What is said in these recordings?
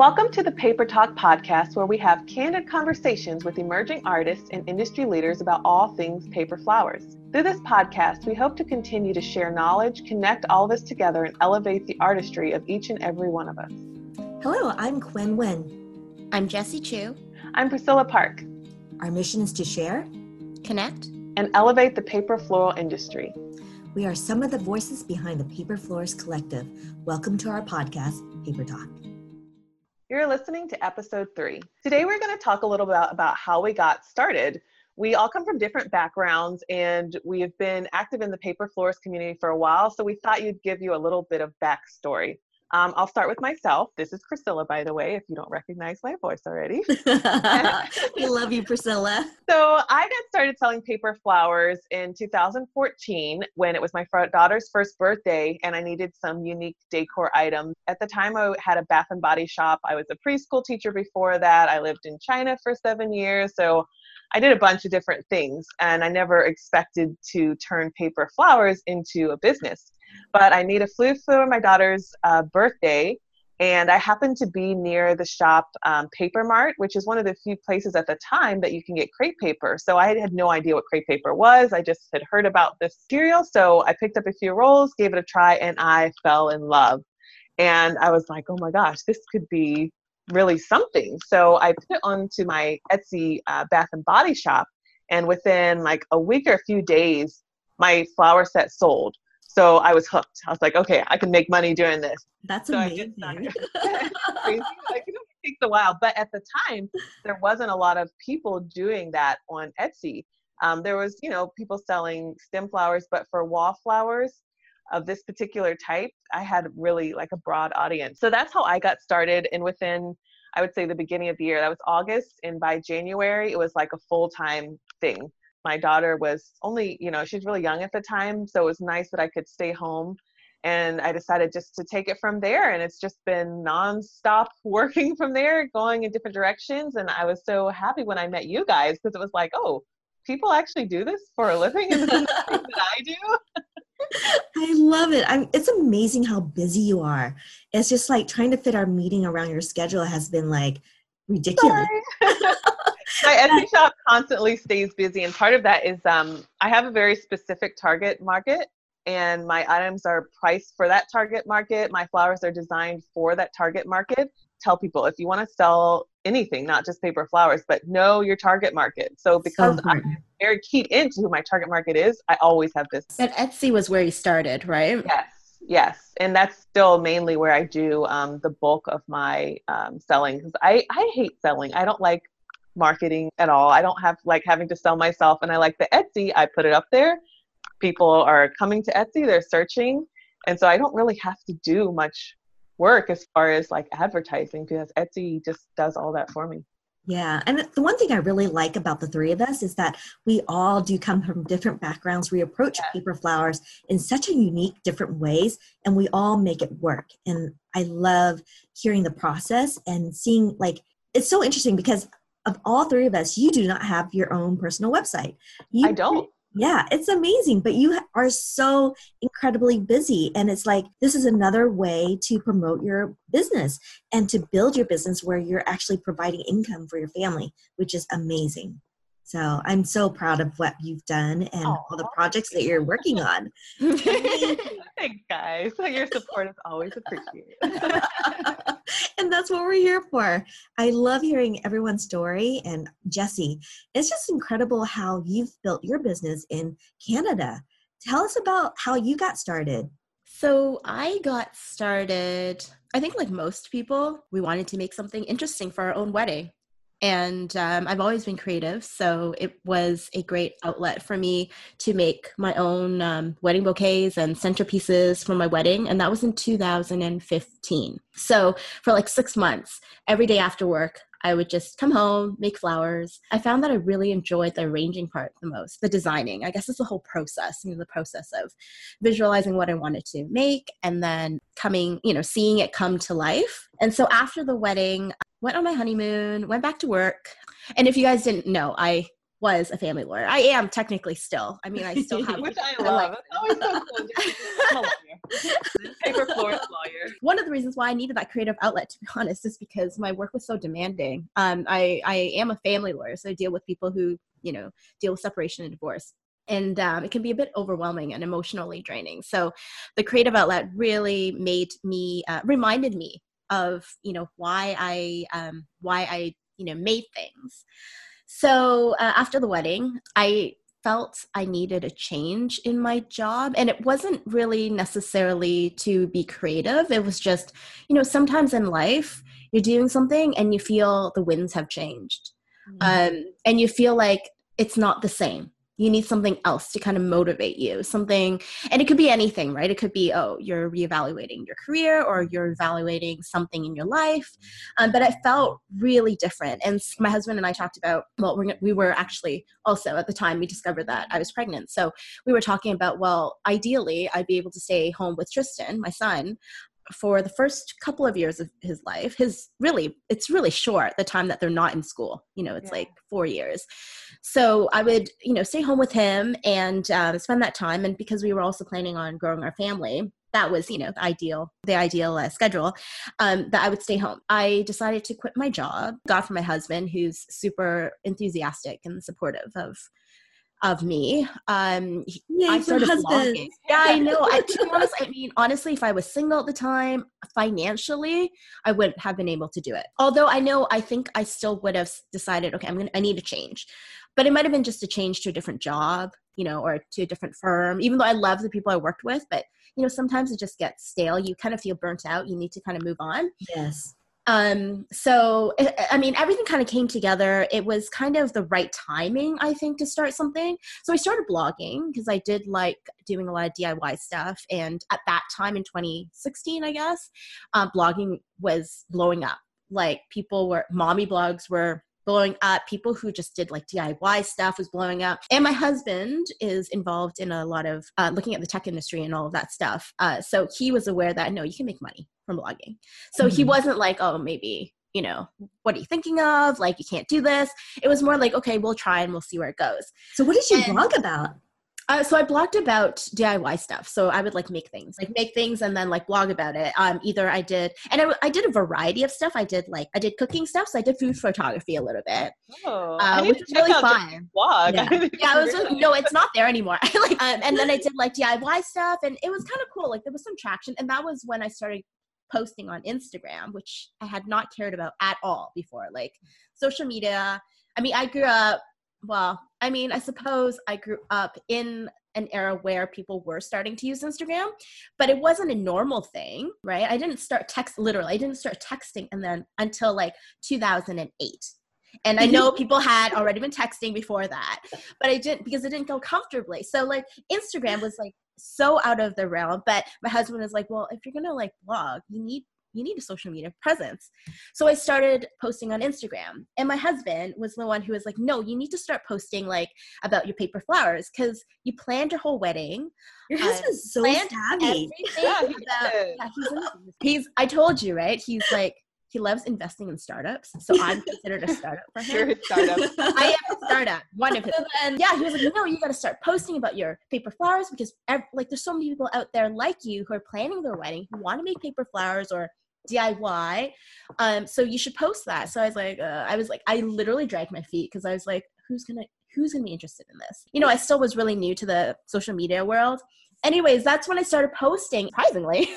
Welcome to the Paper Talk podcast, where we have candid conversations with emerging artists and industry leaders about all things paper flowers. Through this podcast, we hope to continue to share knowledge, connect all of us together, and elevate the artistry of each and every one of us. Hello, I'm Quinn Wen. I'm Jessie Chu. I'm Priscilla Park. Our mission is to share, connect, and elevate the paper floral industry. We are some of the voices behind the Paper Florist Collective. Welcome to our podcast, Paper Talk. You're listening to episode three. Today, we're going to talk a little bit about, about how we got started. We all come from different backgrounds and we have been active in the paper florist community for a while, so we thought you'd give you a little bit of backstory. Um, I'll start with myself. This is Priscilla, by the way, if you don't recognize my voice already. we love you, Priscilla. So I got started selling paper flowers in 2014 when it was my daughter's first birthday, and I needed some unique decor items. At the time, I had a bath and body shop. I was a preschool teacher before that. I lived in China for seven years. So I did a bunch of different things, and I never expected to turn paper flowers into a business. But I made a flew for my daughter's uh, birthday, and I happened to be near the shop um, Paper Mart, which is one of the few places at the time that you can get crepe paper. So I had no idea what crepe paper was. I just had heard about this cereal, so I picked up a few rolls, gave it a try, and I fell in love. And I was like, oh my gosh, this could be really something. So I put it onto my Etsy uh, Bath and Body Shop, and within like a week or a few days, my flower set sold. So I was hooked. I was like, okay, I can make money doing this. That's so amazing. crazy. Like, it takes a while, but at the time, there wasn't a lot of people doing that on Etsy. Um, there was, you know, people selling stem flowers, but for wallflowers of this particular type, I had really like a broad audience. So that's how I got started. And within, I would say, the beginning of the year, that was August, and by January, it was like a full time thing my daughter was only, you know, she's really young at the time, so it was nice that I could stay home. And I decided just to take it from there. And it's just been nonstop working from there, going in different directions. And I was so happy when I met you guys because it was like, oh, people actually do this for a living and that I do. I love it. I'm, it's amazing how busy you are. It's just like trying to fit our meeting around your schedule has been like ridiculous. my Etsy shop constantly stays busy, and part of that is um, I have a very specific target market, and my items are priced for that target market. My flowers are designed for that target market. Tell people if you want to sell anything, not just paper flowers, but know your target market. So because so I'm very keyed into who my target market is, I always have this. But Etsy was where you started, right? Yes. Yes, and that's still mainly where I do um, the bulk of my um, selling because I, I hate selling. I don't like marketing at all. I don't have like having to sell myself and I like the Etsy, I put it up there. People are coming to Etsy, they're searching. And so I don't really have to do much work as far as like advertising because Etsy just does all that for me. Yeah. And the one thing I really like about the three of us is that we all do come from different backgrounds. We approach yeah. paper flowers in such a unique, different ways, and we all make it work. And I love hearing the process and seeing like it's so interesting because of all three of us, you do not have your own personal website. You, I don't. Yeah, it's amazing, but you are so incredibly busy. And it's like, this is another way to promote your business and to build your business where you're actually providing income for your family, which is amazing. So I'm so proud of what you've done and Aww. all the projects that you're working on. Thanks, guys. Your support is always appreciated. and that's what we're here for. I love hearing everyone's story. And Jessie, it's just incredible how you've built your business in Canada. Tell us about how you got started. So I got started, I think like most people, we wanted to make something interesting for our own wedding and um, I've always been creative, so it was a great outlet for me to make my own um, wedding bouquets and centerpieces for my wedding, and that was in 2015. So for like six months, every day after work, I would just come home, make flowers. I found that I really enjoyed the arranging part the most, the designing. I guess it's the whole process, you know, the process of visualizing what I wanted to make and then coming, you know, seeing it come to life. And so after the wedding, went on my honeymoon, went back to work. And if you guys didn't know, I was a family lawyer. I am technically still. I mean, I still have. Which I love. It's so cool. I'm a lawyer. Paper lawyer. One of the reasons why I needed that creative outlet, to be honest, is because my work was so demanding. Um, I I am a family lawyer, so I deal with people who you know deal with separation and divorce and um, it can be a bit overwhelming and emotionally draining so the creative outlet really made me uh, reminded me of you know why i um, why i you know made things so uh, after the wedding i felt i needed a change in my job and it wasn't really necessarily to be creative. It was just you know sometimes in life you're doing something and you feel the winds have changed. Mm-hmm. um, and you feel like it's not the same you need something else to kind of motivate you something and it could be anything right? It could be oh you're reevaluating your career or you're evaluating something in your life um, but it felt really different and my husband and i talked about well we were actually also at the time we discovered that i was pregnant so we were talking about well ideally i'd be able to stay home with tristan my son for the first couple of years of his life his really it's really short the time that they're not in school. You know it's yeah. like four years. So i would you know stay home with him and um, spend that time. And because we were also planning on growing our family that was you know the ideal the ideal uh, schedule um, that i would stay home. I decided to quit my job got from my husband who's super enthusiastic and supportive of of me. Um, yeah, I started blogging. Yeah, I know. I, to be honest, I mean, honestly, if I was single at the time, financially, I wouldn't have been able to do it. Although I know, I think I still would have decided, okay, I'm gonna, I need a change. But it might have been just a change to a different job, you know, or to a different firm. Even though I love the people I worked with, but you know, sometimes it just gets stale. You kind of feel burnt out. You need to kind of move on. Yes um so i mean everything kind of came together it was kind of the right timing i think to start something so i started blogging because i did like doing a lot of diy stuff and at that time in 2016 i guess um, blogging was blowing up like people were mommy blogs were blowing up. People who just did like DIY stuff was blowing up. And my husband is involved in a lot of uh, looking at the tech industry and all of that stuff. Uh, so he was aware that no, you can make money from blogging. So mm-hmm. he wasn't like, oh, maybe you know, what are you thinking of? Like, you can't do this. It was more like, okay, we'll try and we'll see where it goes. So, what did you and, blog about? Uh, so I blogged about DIY stuff. So I would like make things, like make things, and then like blog about it. Um, either I did, and I, I did a variety of stuff. I did like I did cooking stuff. So I did food photography a little bit, oh, uh, which was really fun. Blog. Yeah, yeah it was really, no, it's not there anymore. like, um, and then I did like DIY stuff, and it was kind of cool. Like there was some traction, and that was when I started posting on Instagram, which I had not cared about at all before. Like social media. I mean, I grew up well, I mean, I suppose I grew up in an era where people were starting to use Instagram, but it wasn't a normal thing, right? I didn't start text literally. I didn't start texting and then until like 2008. And I know people had already been texting before that, but I didn't because it didn't go comfortably. So like Instagram was like so out of the realm. But my husband is like, well, if you're gonna like blog, you need you need a social media presence. So I started posting on Instagram. And my husband was the one who was like, no, you need to start posting like about your paper flowers because you planned your whole wedding. Your husband's so savvy. Yeah, he about, yeah, he's, he's, I told you, right? He's like, he loves investing in startups. So I'm considered a startup for him. You're a startup. I am a startup, one of them. And yeah, he was like, no, you got to start posting about your paper flowers because like there's so many people out there like you who are planning their wedding who want to make paper flowers or DIY. Um, so you should post that. So I was like, uh, I was like, I literally dragged my feet because I was like, who's gonna who's gonna be interested in this? You know, I still was really new to the social media world. Anyways, that's when I started posting. Surprisingly,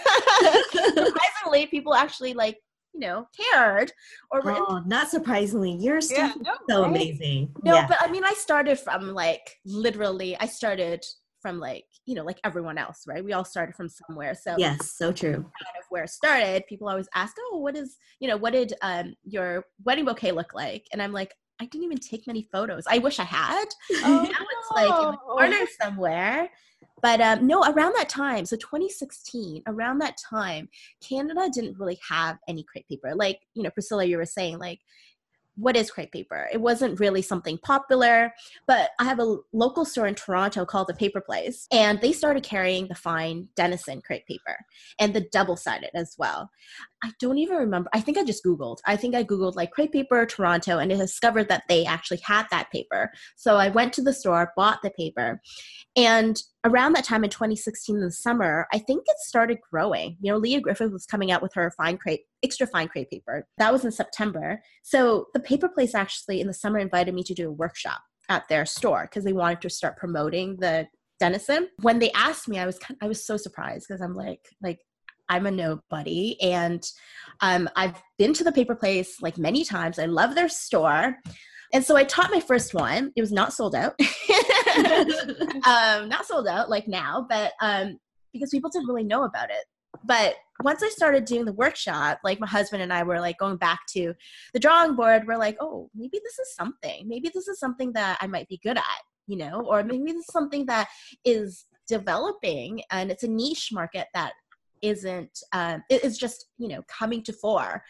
surprisingly, people actually like you know cared or oh, not surprisingly your stuff yeah, no, so right? amazing. No yeah. but i mean i started from like literally i started from like you know like everyone else right? We all started from somewhere so yes so true. kind of where it started. People always ask oh what is you know what did um your wedding bouquet look like? And i'm like i didn't even take many photos. I wish i had. Oh, now it's like in the corner somewhere. But um, no around that time so 2016 around that time canada didn't really have any crepe paper. Like you know priscilla you were saying like what is crepe paper? It wasn't really something popular, but I have a local store in Toronto called the Paper Place, and they started carrying the fine Dennison crepe paper and the double sided as well. I don't even remember. I think I just Googled. I think I Googled like crepe paper Toronto and I discovered that they actually had that paper. So I went to the store, bought the paper. And around that time in 2016 in the summer, I think it started growing. You know, Lia Griffith was coming out with her fine crepe, extra fine crepe paper. That was in September. So the paper place actually in the summer invited me to do a workshop at their store because they wanted to start promoting the Dennison. When they asked me, I was I was so surprised because I'm like like I'm a nobody and um, I've been to the paper place like many times. I love their store. And so I taught my first one. It was not sold out. um, not sold out like now, but um, because people didn't really know about it. But once I started doing the workshop, like my husband and I were like going back to the drawing board, we're like, oh, maybe this is something. Maybe this is something that I might be good at, you know, or maybe this is something that is developing and it's a niche market that isn't um, it is just you know coming to fore.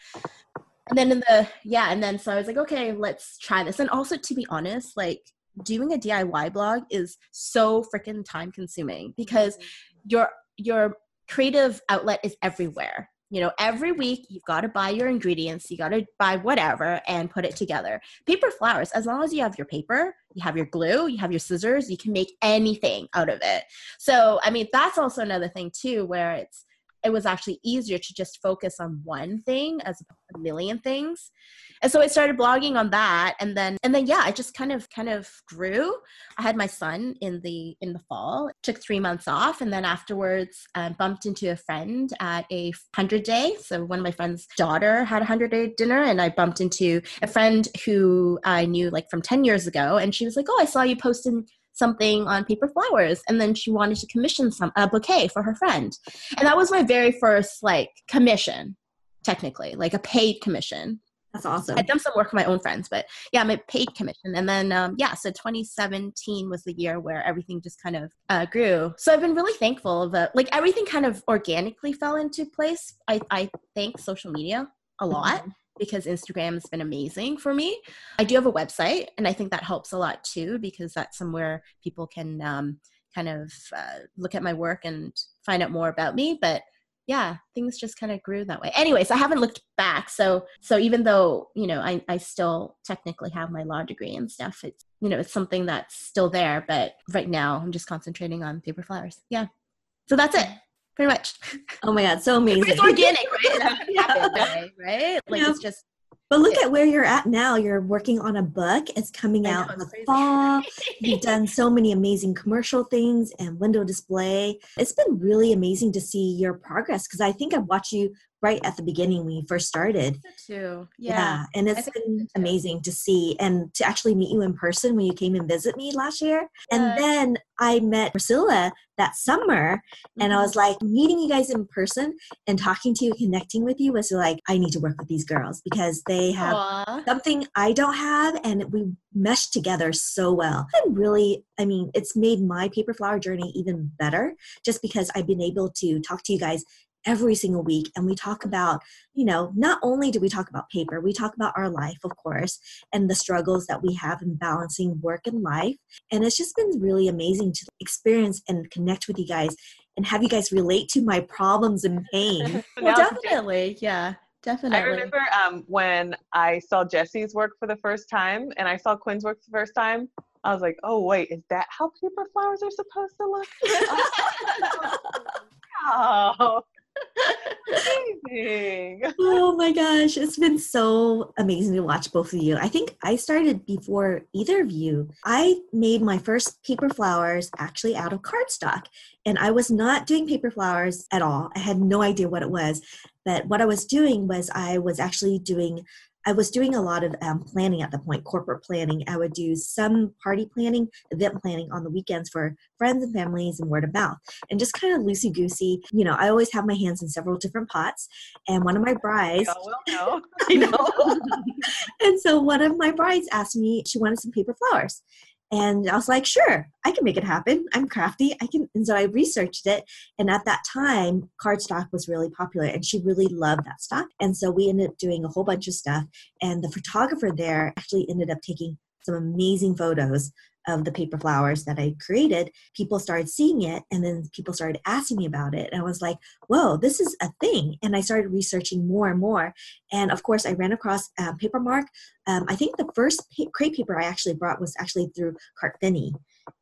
And then in the yeah and then so i was like okay let's try this. And also to be honest like doing a diy blog is so freaking time consuming because mm-hmm. your your creative outlet is everywhere. You know every week you've got to buy your ingredients you got to buy whatever and put it together. Paper flowers as long as you have your paper you have your glue you have your scissors you can make anything out of it. So i mean that's also another thing too where it's it was actually easier to just focus on one thing as a million things. And so i started blogging on that and then and then yeah i just kind of kind of grew. I had my son in the in the fall took three months off and then afterwards uh, bumped into a friend at a 100 day. So one of my friend's daughter had a 100 day dinner and i bumped into a friend who i knew like from 10 years ago and she was like oh i saw you posting something on paper flowers and then she wanted to commission some a bouquet for her friend. And that was my very first like commission technically like a paid commission. That's awesome. I'd done some work for my own friends but yeah my paid commission. And then um, yeah so 2017 was the year where everything just kind of uh, grew. So i've been really thankful that like everything kind of organically fell into place i, I thank social media a lot. Mm-hmm because Instagram has been amazing for me. I do have a website, and I think that helps a lot too because that's somewhere people can um, kind of uh, look at my work and find out more about me. But yeah, things just kind of grew that way. Anyways, I haven't looked back. So so even though you know I I still technically have my law degree and stuff, it's you know it's something that's still there. But right now, I'm just concentrating on paper flowers. Yeah. So that's it pretty much. Oh my god, so amazing! It's organic, right? yeah. right? Like yeah. it's just. But look at where you're at now. You're working on a book. It's coming out in the fall. You've done so many amazing commercial things and window display. It's been really amazing to see your progress because I think I've watched you right at the beginning when you first started. Too. Yeah. yeah. And it's been amazing to see and to actually meet you in person when you came and visit me last year. And then I met Priscilla that summer and I mm-hmm. was like meeting you guys in person and talking to you, connecting with you was like, I need to work with these girls because they have Aww. something I don't have and we meshed together so well. And really, I mean, it's made my paper flower journey even better just because I've been able to talk to you guys every single week and we talk about you know not only do we talk about paper we talk about our life of course and the struggles that we have in balancing work and life and it's just been really amazing to experience and connect with you guys and have you guys relate to my problems and pain well definitely yeah definitely. I remember um, when I saw Jessie's work for the first time and I saw Quinn's work for the first time. I was like, oh, wait, is that how paper flowers are supposed to look? oh, amazing. oh my gosh, it's been so amazing to watch both of you. I think I started before either of you. I made my first paper flowers actually out of cardstock, and I was not doing paper flowers at all. I had no idea what it was. But what I was doing was I was actually doing I was doing a lot of um, planning at the point, corporate planning. I would do some party planning, event planning on the weekends for friends and families and word of mouth, and just kind of loosey goosey. You know, I always have my hands in several different pots. And one of my brides, oh, well, no. I know. and so one of my brides asked me, she wanted some paper flowers. And I was like, sure, I can make it happen. I'm crafty. I can. And so I researched it. And at that time, cardstock was really popular and she really loved that stock. And so we ended up doing a whole bunch of stuff. And the photographer there actually ended up taking some amazing photos of the paper flowers that I created, people started seeing it and then people started asking me about it. And I was like, whoa, this is a thing. And I started researching more and more. And of course, I ran across uh, Paper Mart. Um, I think the first pa- crepe paper I actually brought was actually through Carte Fini.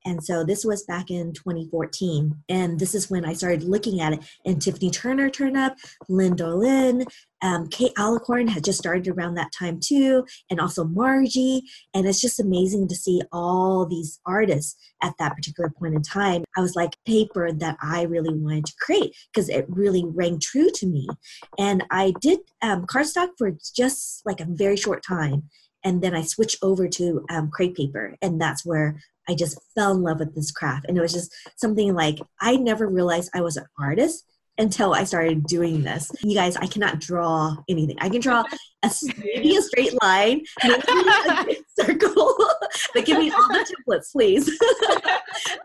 And so this was back in 2014. And this is when I started looking at it. And Tiffanie Turner turned up, Lynn Dolin, um, Kate Alarcón had just started around that time too, and also Margie. And it's just amazing to see all these artists at that particular point in time. I was like, paper that I really wanted to create because it really rang true to me. And I did um, cardstock for just like a very short time. And then I switched over to um, crepe paper, and that's where I just fell in love with this craft. And it was just something like I never realized I was an artist until I started doing this. You guys, I cannot draw anything. I can draw a, maybe a straight line, maybe a circle, but give me all the templates, please.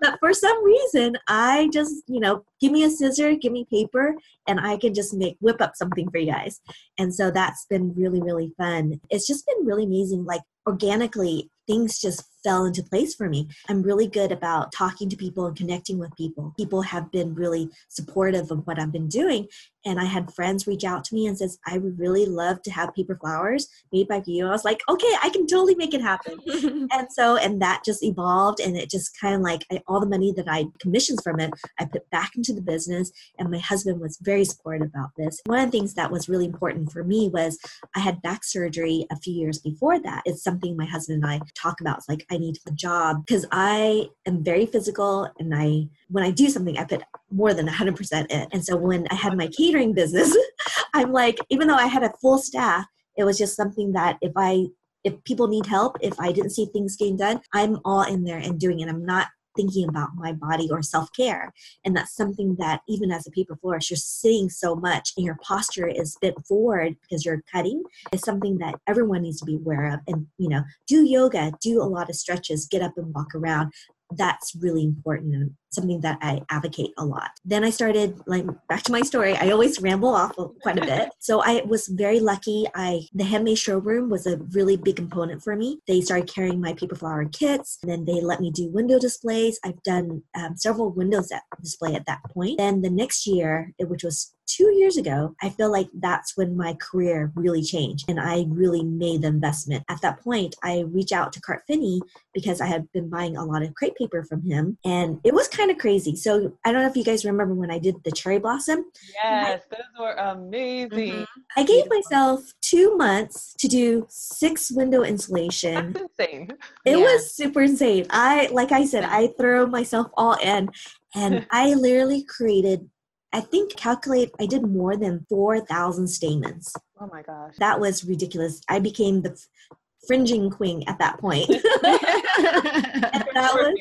but for some reason, I just, you know, give me a scissor, give me paper, and I can just make whip up something for you guys. And so that's been really, really fun. It's just been really amazing. Like organically, things just fell into place for me. I'm really good about talking to people and connecting with people. People have been really supportive of what I've been doing. And I had friends reach out to me and says, I would really love to have paper flowers made by you. I was like, okay, I can totally make it happen. and so, and that just evolved and it just kind of like I, all the money that I commissions from it, I put back into the business. And my husband was very supportive about this. One of the things that was really important for me was I had back surgery a few years before that. It's something my husband and I talk about. It's like, I need a job because I am very physical and I, when I do something, I put more than 100% in. And so when I had my catering business, I'm like, even though I had a full staff, it was just something that if I if people need help, if I didn't see things getting done, I'm all in there and doing it. I'm not thinking about my body or self care. And that's something that even as a paper florist, you're sitting so much and your posture is bent forward because you're cutting. It's something that everyone needs to be aware of. And, you know, do yoga, do a lot of stretches, get up and walk around that's really important and something that I advocate a lot. Then I started like back to my story. I always ramble off quite a bit. So I was very lucky. I the handmade showroom was a really big component for me. They started carrying my paper flower kits. And then they let me do window displays. I've done um, several windows at display at that point. Then the next year, which was two years ago, I feel like that's when my career really changed and I really made the investment. At that point, I reached out to Carte Fini because I had been buying a lot of crepe paper from him and it was kind of crazy. So I don't know if you guys remember when I did the cherry blossom. Yes, I, those were amazing. Mm-hmm. I gave myself two months to do six window insulation. That's insane. It yeah. was super insane. I, like I said, I throw myself all in and I literally created I think calculate I did more than 4,000 stamens. Oh my gosh. That was ridiculous. I became the fringing queen at that point. that was,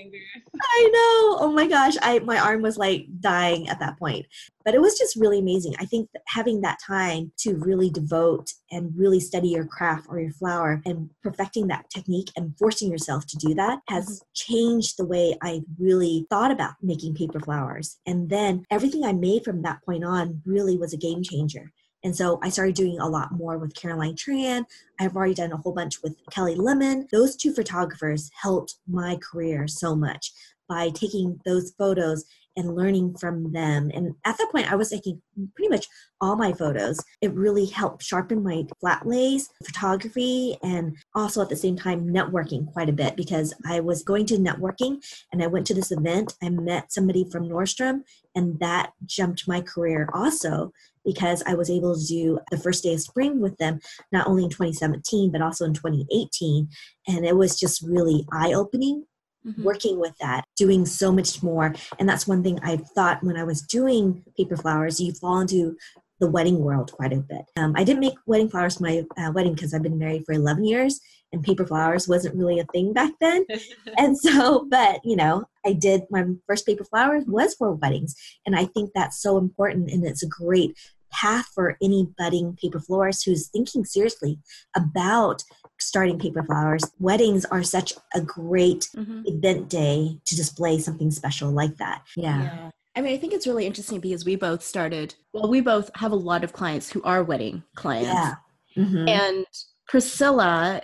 I know. Oh my gosh, I my arm was like dying at that point. But it was just really amazing. I think that having that time to really devote and really study your craft or your flower and perfecting that technique and forcing yourself to do that has mm-hmm. changed the way I really thought about making paper flowers. And then everything I made from that point on really was a game changer. And so I started doing a lot more with Caroline Tran. I've already done a whole bunch with Kelly Lemon. Those two photographers helped my career so much by taking those photos and learning from them. And at that point, I was taking pretty much all my photos. It really helped sharpen my flat lays, photography, and also at the same time, networking quite a bit because I was going to networking and I went to this event. I met somebody from Nordstrom, and that jumped my career also because I was able to do the first day of spring with them, not only in 2017, but also in 2018. And it was just really eye opening Mm-hmm. working with that, doing so much more. And that's one thing I thought when I was doing paper flowers, you fall into the wedding world quite a bit. Um, I didn't make wedding flowers for my uh, wedding because I've been married for 11 years and paper flowers wasn't really a thing back then. and so, but you know, I did my first paper flowers was for weddings. And I think that's so important and it's a great path for any budding paper florist who's thinking seriously about starting paper flowers. Weddings are such a great mm-hmm. event day to display something special like that. Yeah. yeah. I mean, I think it's really interesting because we both started, well, we both have a lot of clients who are wedding clients. Yeah. Mm-hmm. And Priscilla,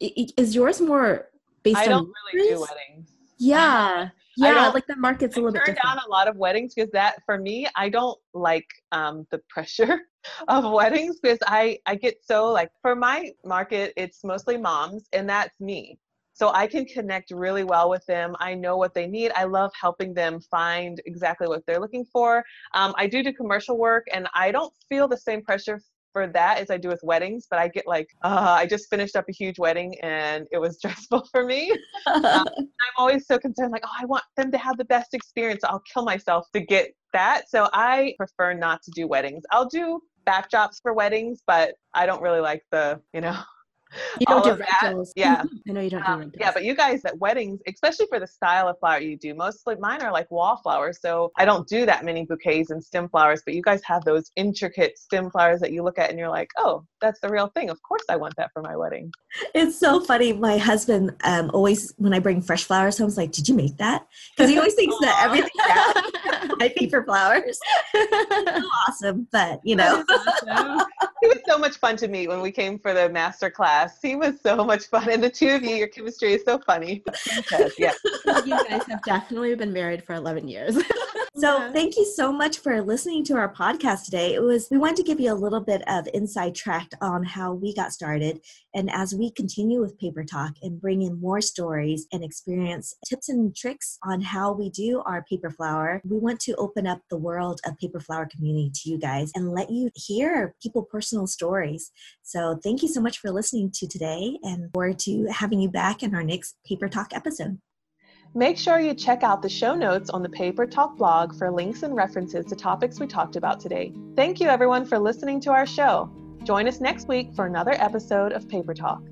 is yours more based I on don't really do weddings. Yeah. Yeah, like the market's a little bit different. down a lot of weddings because that for me I don't like um, the pressure of weddings because I I get so like for my market it's mostly moms and that's me. So I can connect really well with them. I know what they need. I love helping them find exactly what they're looking for. Um, I do do commercial work and I don't feel the same pressure for that as I do with weddings but I get like uh, I just finished up a huge wedding and it was stressful for me I'm always so concerned, like, oh, I want them to have the best experience. I'll kill myself to get that. So I prefer not to do weddings. I'll do backdrops for weddings, but I don't really like the, you know, you don't do rentals. Yeah. Mhm. I know you don't do um, rentals. yeah, but you guys at weddings, especially for the style of flower you do, mostly mine are like wallflowers. So I don't do that many bouquets and stem flowers, but you guys have those intricate stem flowers that you look at and you're like, oh, that's the real thing. Of course I want that for my wedding. It's so funny. My husband um, always, when I bring fresh flowers home, is like, "Did you make that?" Because he always thinks that everything I my for flowers awesome, but you know, it was so much fun to meet when we came for the master class. He was so much fun. And the two of you, your chemistry is so funny. yeah. you guys have definitely been married for 11 years. So thank you so much for listening to our podcast today. It was we wanted to give you a little bit of inside track on how we got started and as we continue with Paper Talk and bring in more stories and experience tips and tricks on how we do our paper flower, we want to open up the world of paper flower community to you guys and let you hear people personal stories. So thank you so much for listening to today and forward to having you back in our next Paper Talk episode. Make sure you check out the show notes on the Paper Talk blog for links and references to topics we talked about today. Thank you, everyone, for listening to our show. Join us next week for another episode of Paper Talk.